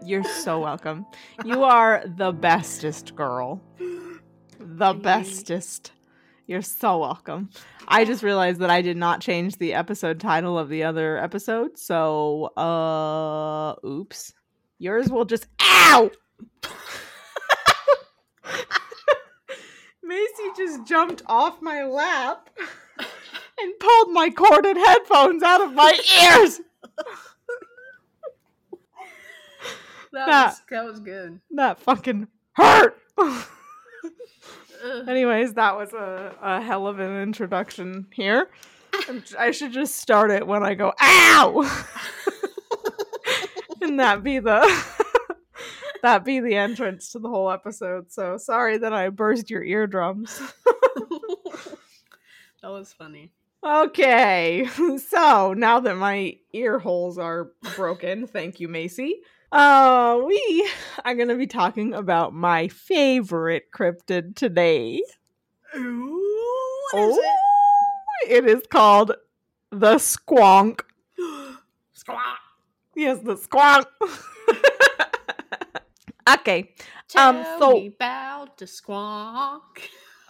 You're so welcome. You are the bestest girl. The bestest. You're so welcome. I just realized that I did not change the episode title of the other episode, so uh oops. Yours will just ow. Macy just jumped off my lap and pulled my corded headphones out of my ears. That, That- was that was good. That fucking hurt. Anyways, that was a, a hell of an introduction here. I should just start it when I go, ow! and that be the that be the entrance to the whole episode. So sorry that I burst your eardrums. that was funny. Okay, so now that my ear holes are broken, thank you, Macy. Uh, we are gonna be talking about my favorite cryptid today. Ooh, what Oh, it is called the squonk. Squawk. Yes, the squonk. okay. Tell Um, so- me about the squawk.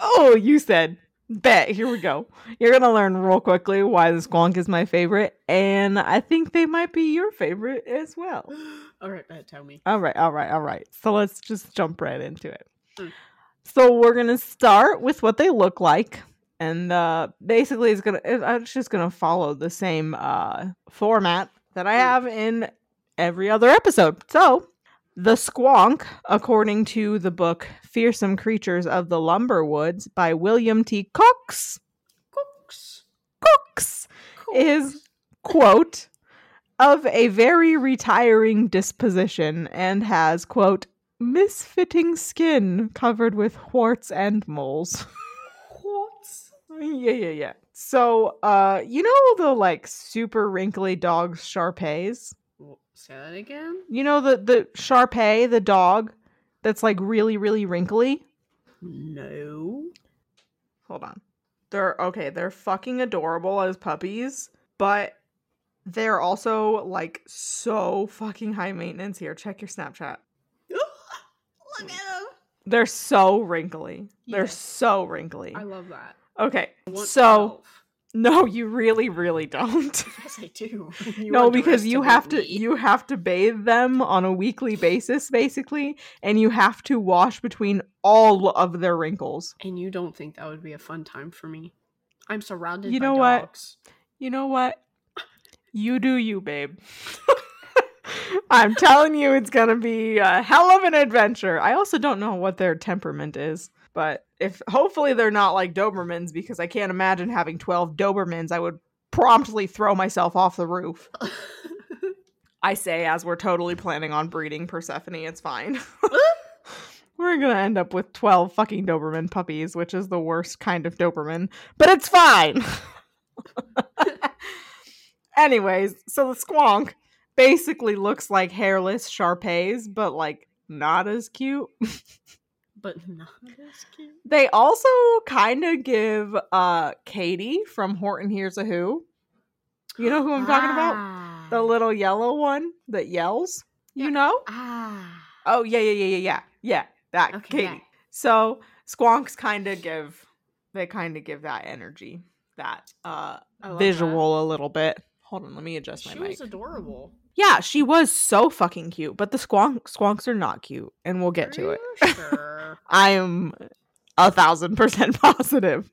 Oh, you said bet. Here we go. You're gonna learn real quickly why the squonk is my favorite, and I think they might be your favorite as well. All right, bet. Tell me. All right, all right, all right. So let's just jump right into it. Mm. So we're gonna start with what they look like, and uh, basically, it's gonna it- it's just gonna follow the same uh, format that I Mm. have in every other episode. So the squonk, according to the book "Fearsome Creatures of the Lumber Woods" by William T. Cox, Cooks. Cox is quote of a very retiring disposition and has quote misfitting skin covered with warts and moles What? yeah yeah yeah so uh you know the like super wrinkly dogs Shar-Peis? Say that again. you know the the Shar-Pei, the dog that's like really really wrinkly No. hold on they're okay they're fucking adorable as puppies but they're also like so fucking high maintenance here check your snapchat Look at him. they're so wrinkly they're so wrinkly I love that. okay so 12. No you really really don't Yes, I do. You no because you have to you have to bathe them on a weekly basis basically and you have to wash between all of their wrinkles And you don't think that would be a fun time for me? I'm surrounded You by know what? dogs. You know what? You do you, babe. I'm telling you, it's gonna be a hell of an adventure. I also don't know what their temperament is, but if hopefully they're not like Dobermans, because I can't imagine having 12 Dobermans. I would promptly throw myself off the roof. I say, as we're totally planning on breeding Persephone, it's fine. we're gonna end up with 12 fucking Doberman puppies, which is the worst kind of Doberman, but it's fine. Anyways, so the squonk basically looks like hairless Shar-Peis, but like not as cute. But not as cute. They also kind of give uh Katie from Horton Hears a Who. You know who I'm talking about? Ah. The little yellow one that yells. You Yeah. know? Ah. Oh yeah, yeah, yeah, yeah, yeah. Yeah, that Okay, Katie. yeah. So squonks kind of give they kind of give that energy, that uh visual a little bit. Hold on, let me adjust that. my She mic. was adorable. Yeah, she was so fucking cute, but the squonk squonks are not cute, and we'll get Are to it. Sure. I am a thousand percent positive.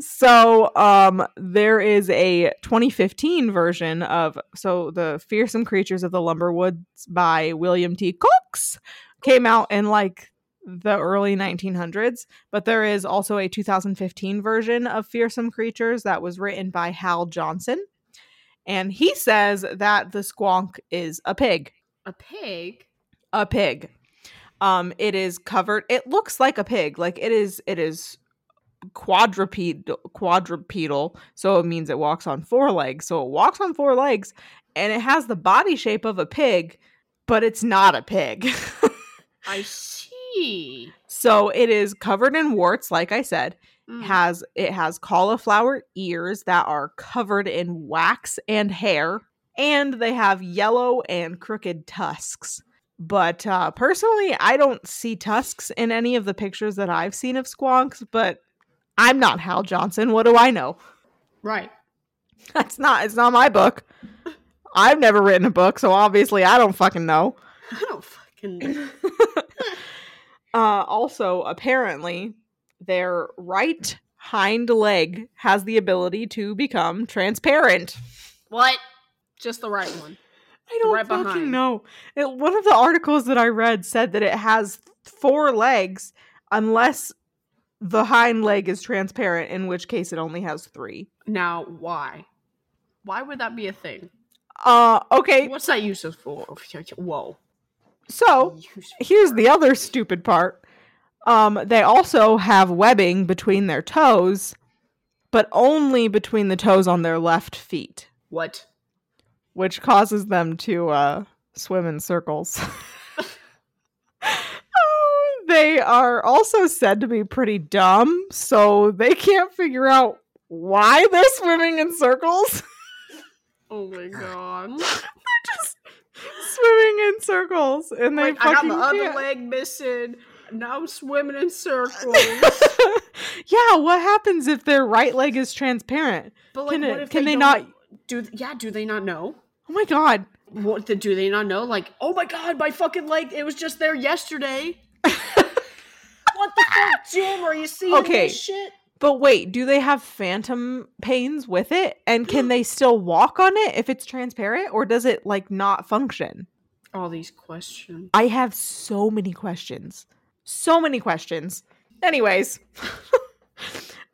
So, um, there is a 2015 version of so the fearsome creatures of the lumber woods by William T. Cox came out in like the early 1900s, but there is also a 2015 version of Fearsome Creatures that was written by Hal Johnson. And he says that the squonk is a pig. A pig? A pig. Um it is covered it looks like a pig. Like it is it is quadrupedal quadrupedal, so it means it walks on four legs. So it walks on four legs and it has the body shape of a pig, but it's not a pig. I see. So it is covered in warts, like I said. Mm. Has it has cauliflower ears that are covered in wax and hair, and they have yellow and crooked tusks. But uh, personally, I don't see tusks in any of the pictures that I've seen of squonks. But I'm not Hal Johnson. What do I know? Right. That's not. It's not my book. I've never written a book, so obviously I don't fucking know. I don't fucking know. Uh, also, apparently, their right hind leg has the ability to become transparent. What? Just the right one. I don't right fucking behind. know. It, one of the articles that I read said that it has four legs unless the hind leg is transparent, in which case it only has three. Now, why? Why would that be a thing? Uh, okay, What's that used for? Whoa. so here's the other stupid part. Um, they also have webbing between their toes, but only between the toes on their left feet, What? Which causes them to uh, swim in circles. Oh, they are also said to be pretty dumb, so they can't figure out why they're swimming in circles. Oh my god. They're just swimming in circles, and they Like, I got fucking the can't. other leg missing. Now I'm swimming in circles. yeah, what happens if their right leg is transparent? But like, Can it- can they not- Do yeah? Do they not know? Oh my god. What the, do they not know? Like, oh my god, my fucking leg! It was just there yesterday. what the fuck, Jim? Are you seeing Okay. this shit? But wait, do they have phantom pains with it? And can they still walk on it if it's transparent? Or does it like not function? All these questions. I have so many questions. So many questions. Anyways,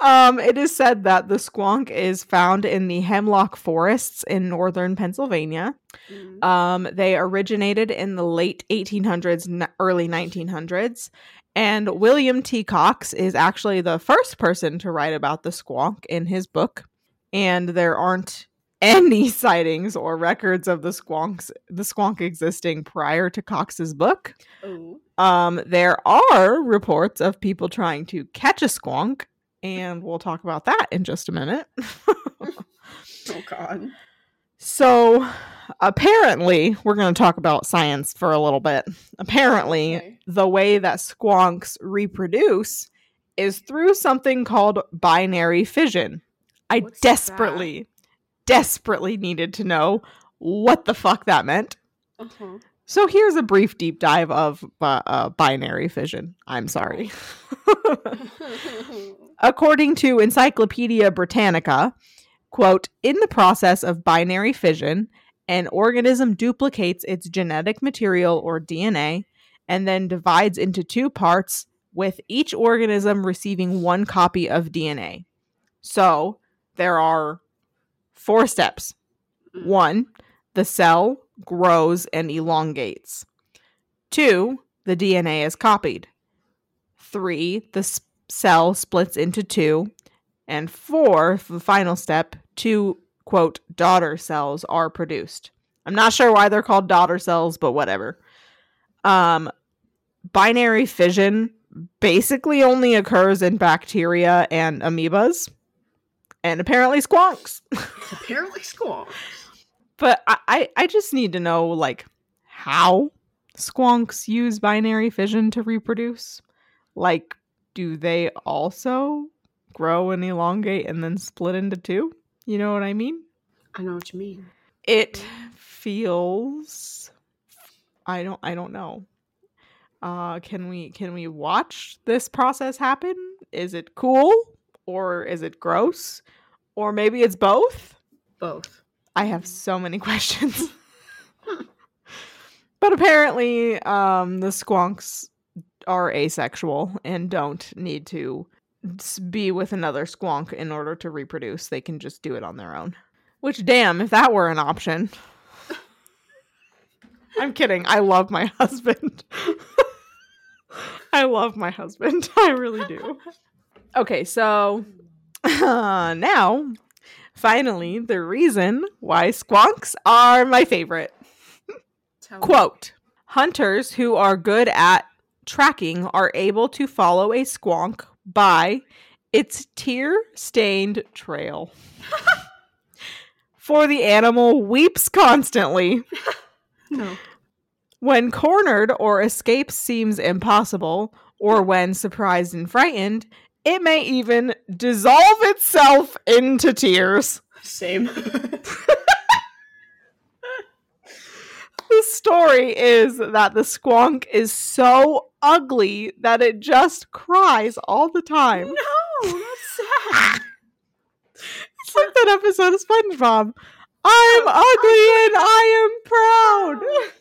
um, it is said that the squonk is found in the hemlock forests in northern Pennsylvania. Mm. Um, they originated in the late 1800s, n- early 1900s. And William T. Cox is actually the first person to write about the squonk in his book. And there aren't any sightings or records of the squonks the squonk existing prior to Cox's book. Oh. Um, there are reports of people trying to catch a squonk, and we'll talk about that in just a minute. Oh god. So, apparently, we're going to talk about science for a little bit. Apparently, Okay. the way that squonks reproduce is through something called binary fission. I What's desperately, desperately needed to know what the fuck that meant. Uh-huh. So, here's a brief deep dive of uh, uh, binary fission. I'm sorry. According to Encyclopedia Britannica, quote, in the process of binary fission, an organism duplicates its genetic material or DNA and then divides into two parts, with each organism receiving one copy of DNA. So there are four steps. Mm. One, the cell grows and elongates. Two, the DNA is copied. Three, the s- cell splits into two. And four, the final step, two quote daughter cells are produced. I'm not sure why they're called daughter cells, but whatever. Um, binary fission basically only occurs in bacteria and amoebas, and apparently squonks. Apparently squawk. But I, I, just need to know like how squonks use binary fission to reproduce. Like, do they also grow and elongate and then split into two? You know what I mean? I know what you mean. It feels I don't I don't know. Uh can we can we watch this process happen? Is it cool or is it gross? Or maybe it's both? Both. I have so many questions. but apparently, um, the squonks are asexual and don't need to be with another squonk in order to reproduce. They can just do it on their own. Which, damn, if that were an option. I'm kidding. I love my husband. I love my husband. I really do. Okay, so uh, now, finally, the reason why squonks are my favorite. Quote Hunters who are good at tracking are able to follow a squonk by its tear stained trail. For the animal weeps constantly. No. When cornered or escape seems impossible, or when surprised and frightened, it may even dissolve itself into tears. Same. The story is that the squonk is so ugly that it just cries all the time. no, that's sad. It's like that episode of SpongeBob. I'm ugly and I am proud.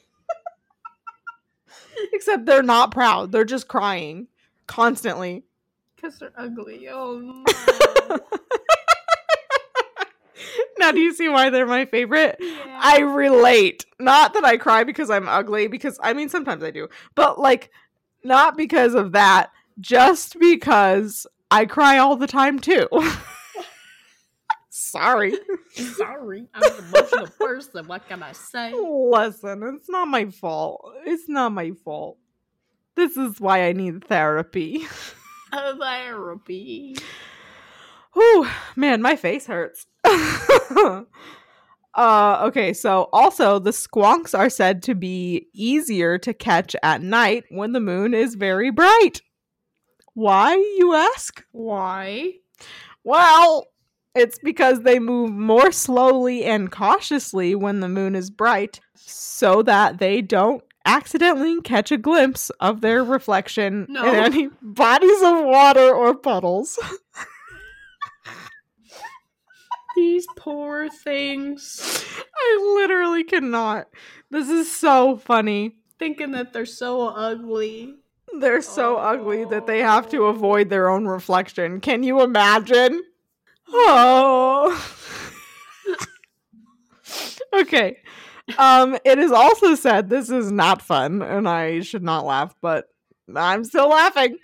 Except they're not proud. They're just crying constantly. Because they're ugly. Oh no. Now, do you see why they're my favorite? Yeah. I relate. Not that I cry because I'm ugly, because I mean, sometimes I do, but like, not because of that, just because I cry all the time too. Sorry. Sorry. I'm an emotional person. What can I say? Listen, it's not my fault. It's not my fault. This is why I need therapy. Therapy. Whew, man, my face hurts. uh, okay, so also the squonks are said to be easier to catch at night when the moon is very bright. Why, you ask? Why? Well, it's because they move more slowly and cautiously when the moon is bright so that they don't accidentally catch a glimpse of their reflection No. in any bodies of water or puddles. These poor things. I literally cannot. This is so funny. Thinking that they're so ugly. They're so ugly that they have to oh. avoid their own reflection. Can you imagine? Oh. okay. Um it is also said this is not fun and I should not laugh, but I'm still laughing.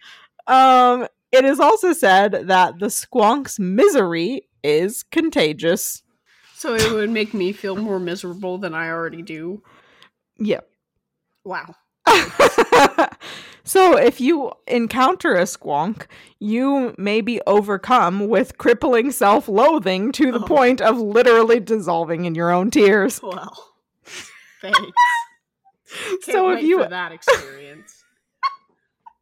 Um it is also said that the squonk's misery is contagious. So it would make me feel more miserable than I already do. Yep. Wow. so if you encounter a squonk, you may be overcome with crippling self-loathing to the Oh. point of literally dissolving in your own tears. Well, thanks. Can't so if you for that experience.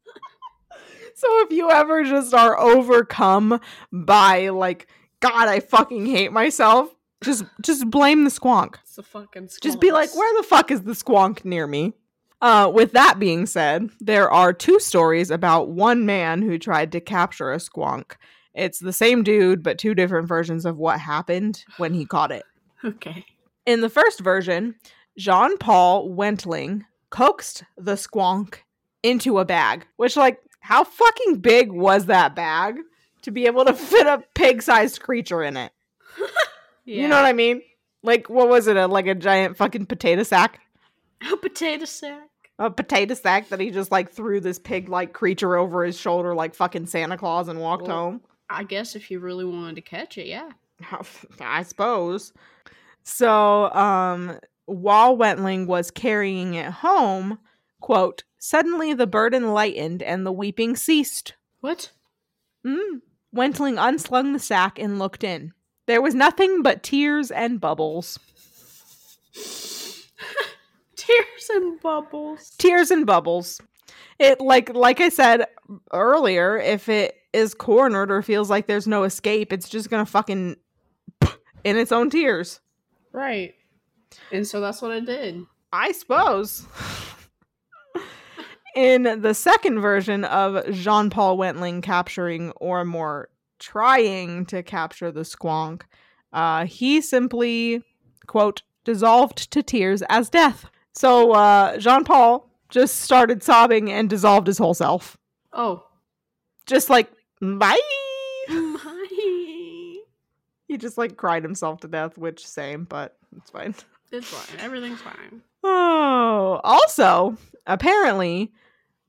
so if you ever just are overcome by like god, I fucking hate myself, just just blame the squonk. It's a fucking. Just be like, where the fuck is the squonk near me? Uh, with that being said, there are two stories about one man who tried to capture a squonk. It's the same dude, but two different versions of what happened when he caught it. Okay. In the first version, Jean Paul Wentling coaxed the squonk into a bag, which, like, how fucking big was that bag to be able to fit a pig sized creature in it? Yeah. You know what I mean? Like, what was it? A, like a giant fucking potato sack? A potato sack. a potato sack that he just like threw this pig like creature over his shoulder like fucking Santa Claus and walked Well- home. I guess if you really wanted to catch it, yeah. I suppose. So, um, while Wentling was carrying it home, quote, suddenly the burden lightened and the weeping ceased. What? Mm. Wentling unslung the sack and looked in. There was nothing but tears and bubbles. Tears and bubbles. tears and bubbles. It like like I said earlier, if it is cornered or feels like there's no escape, it's just gonna fucking in its own tears. Right. And so that's what I did. I suppose. in the second version of Jean Paul Wentling capturing or more trying to capture the squonk, uh, he simply quote dissolved to tears as death. So uh, Jean Paul just started sobbing and dissolved his whole self. Oh. Just like, bye. He just like cried himself to death, which same, but it's fine. It's fine. Everything's fine. Oh, also, apparently,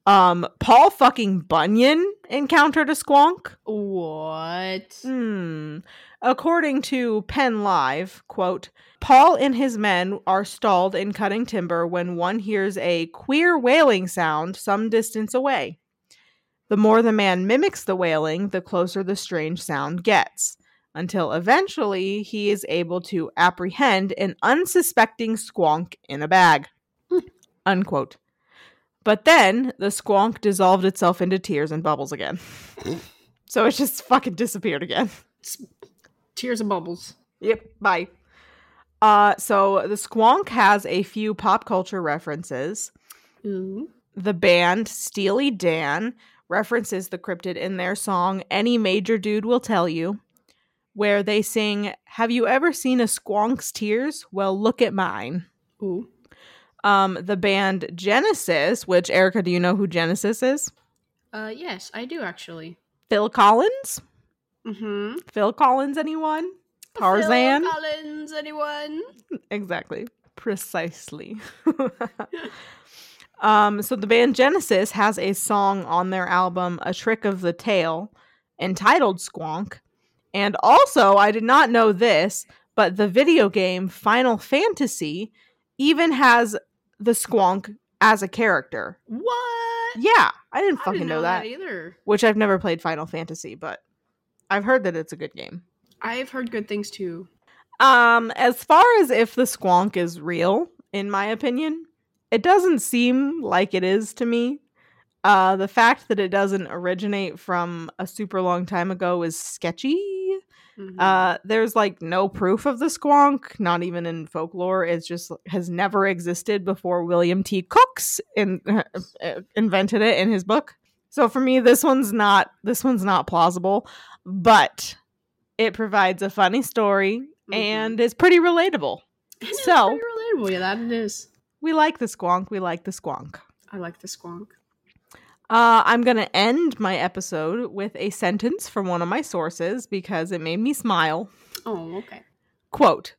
um, Paul fucking Bunyan encountered a squonk. What? Hmm. According to Penn Live, quote, Paul and his men are stalled in cutting timber when one hears a queer wailing sound some distance away. The more the man mimics the wailing, the closer the strange sound gets, until eventually he is able to apprehend an unsuspecting squonk in a bag. Unquote. But then the squonk dissolved itself into tears and bubbles again. so it just fucking disappeared again. Tears and bubbles. Yep, bye. Uh, so the Squonk has a few pop culture references. Ooh. The band Steely Dan references the cryptid in their song Any Major Dude Will Tell You, where they sing, Have you ever seen a squonk's tears? Well, look at mine. Ooh. Um, the band Genesis, which Erica, do you know who Genesis is? Uh, yes, I do actually. Phil Collins? Mm-hmm. Phil Collins, anyone? Tarzan? Collins, anyone? exactly precisely um so the band genesis has a song on their album a trick of the tail entitled squonk and also i did not know this but the video game final fantasy even has the squonk as a character What? yeah i didn't I fucking didn't know, that either. which i've never played final fantasy but i've heard that it's a good game I've heard good things too. Um, as far as if the squonk is real, in my opinion, it doesn't seem like it is to me. Uh, the fact that it doesn't originate from a super long time ago is sketchy. Mhm. Uh, there's like no proof of the squonk, not even in folklore. It's just has never existed before William T. Cooks in, invented it in his book. So for me, this one's not this one's not plausible, but it provides a funny story Mhm. and is pretty relatable. It so- pretty relatable. Yeah, that it is. We like the squonk. We like the squonk. I like the squonk. Uh, I'm going to end my episode with a sentence from one of my sources because it made me smile. Oh, okay. Quote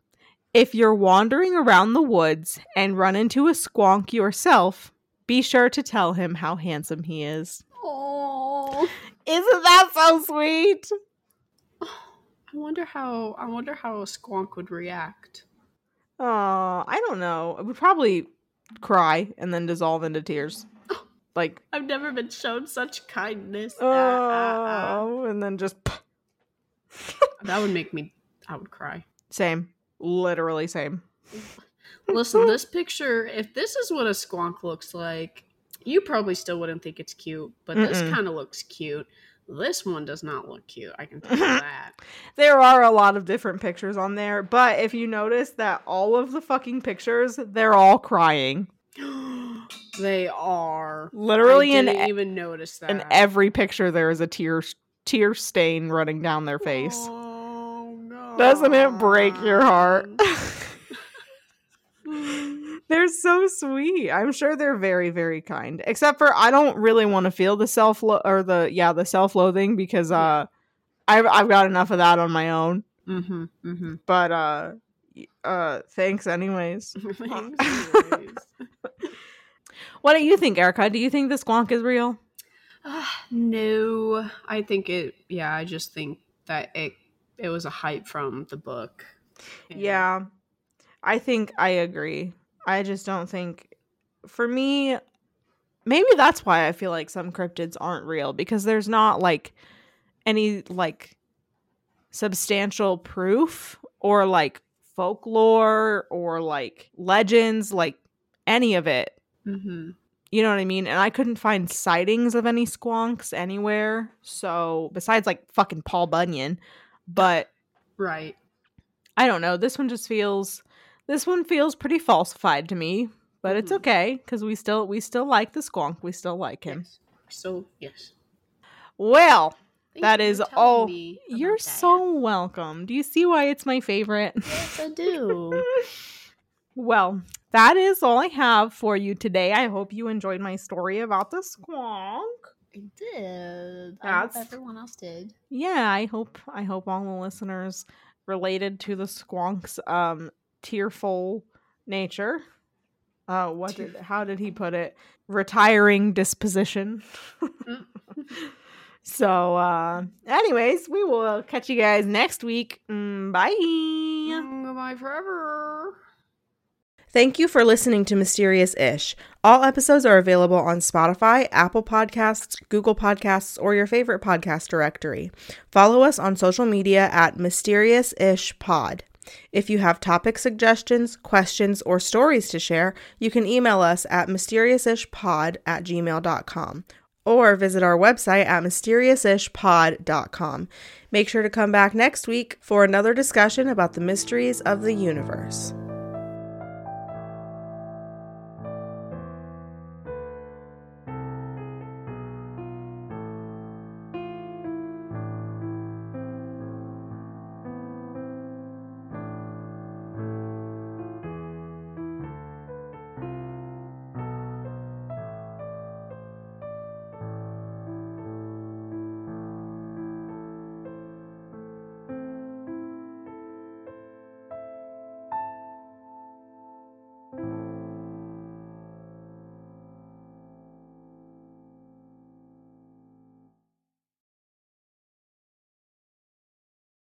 If you're wandering around the woods and run into a squonk yourself, be sure to tell him how handsome he is. Oh, Isn't that so sweet? I wonder how. I wonder how a squonk would react. Oh, I don't know. It would probably cry and then dissolve into tears. Like, I've never been shown such kindness. Ah, ah, ah. oh, and then just That would make me. I would cry. same. Literally same. Listen, this picture. If this is what a squonk looks like, you probably still wouldn't think it's cute. But this Mm-mm. kind of looks cute. This one does not look cute. I can tell you that. There are a lot of different pictures on there, but if you notice that all of the fucking pictures, they're all crying. they are. Literally I in didn't e- even notice that. in every picture there is a tear tear stain running down their face. Oh, no. Doesn't it break your heart? they're so sweet. I'm sure they're very very kind. Except for I don't really want to feel the self or the yeah, the self-loathing because uh I've I've got enough of that on my own. mm-hmm. Mm-hmm. But uh uh thanks anyways. Thanks, anyways. What do you think, Erica? Do you think the squonk is real? Ah, no, I think it. Yeah, I just think that it it was a hype from the book. And- Yeah. I think I agree. I just don't think for me maybe that's why I feel like some cryptids aren't real because there's not like any like substantial proof or like folklore or like legends like any of it. Mm-hmm. You know what I mean? And I couldn't find sightings of any squonks anywhere. So besides like fucking Paul Bunyan, but Right. I don't know. This one just feels this one feels pretty falsified to me, but it's Mhm. okay because we still we still like the squonk. We still like him. Yes. So yes. Well, Thank That is all- you're that. so welcome. Do you see why it's my favorite? Yes, I do. Well, that is all I have for you today. I hope you enjoyed my story about the squonk. I did. That's- I hope everyone else did. Yeah, I hope I hope all the listeners related to the squonk's um tearful nature. Uh what did how did he put it? Retiring disposition. Mm. so uh anyways, we will catch you guys next week. Mm, bye. Goodbye forever. Thank you for listening to Mysterious Ish. All episodes are available on Spotify, Apple Podcasts, Google Podcasts, or your favorite podcast directory. Follow us on social media at Mysterious Ish Pod. If you have topic suggestions, questions, or stories to share, you can email us at mysteriousishpod at gmail.com or visit our website at mysteriousishpod.com. Make sure to come back next week for another discussion about the mysteries of the universe.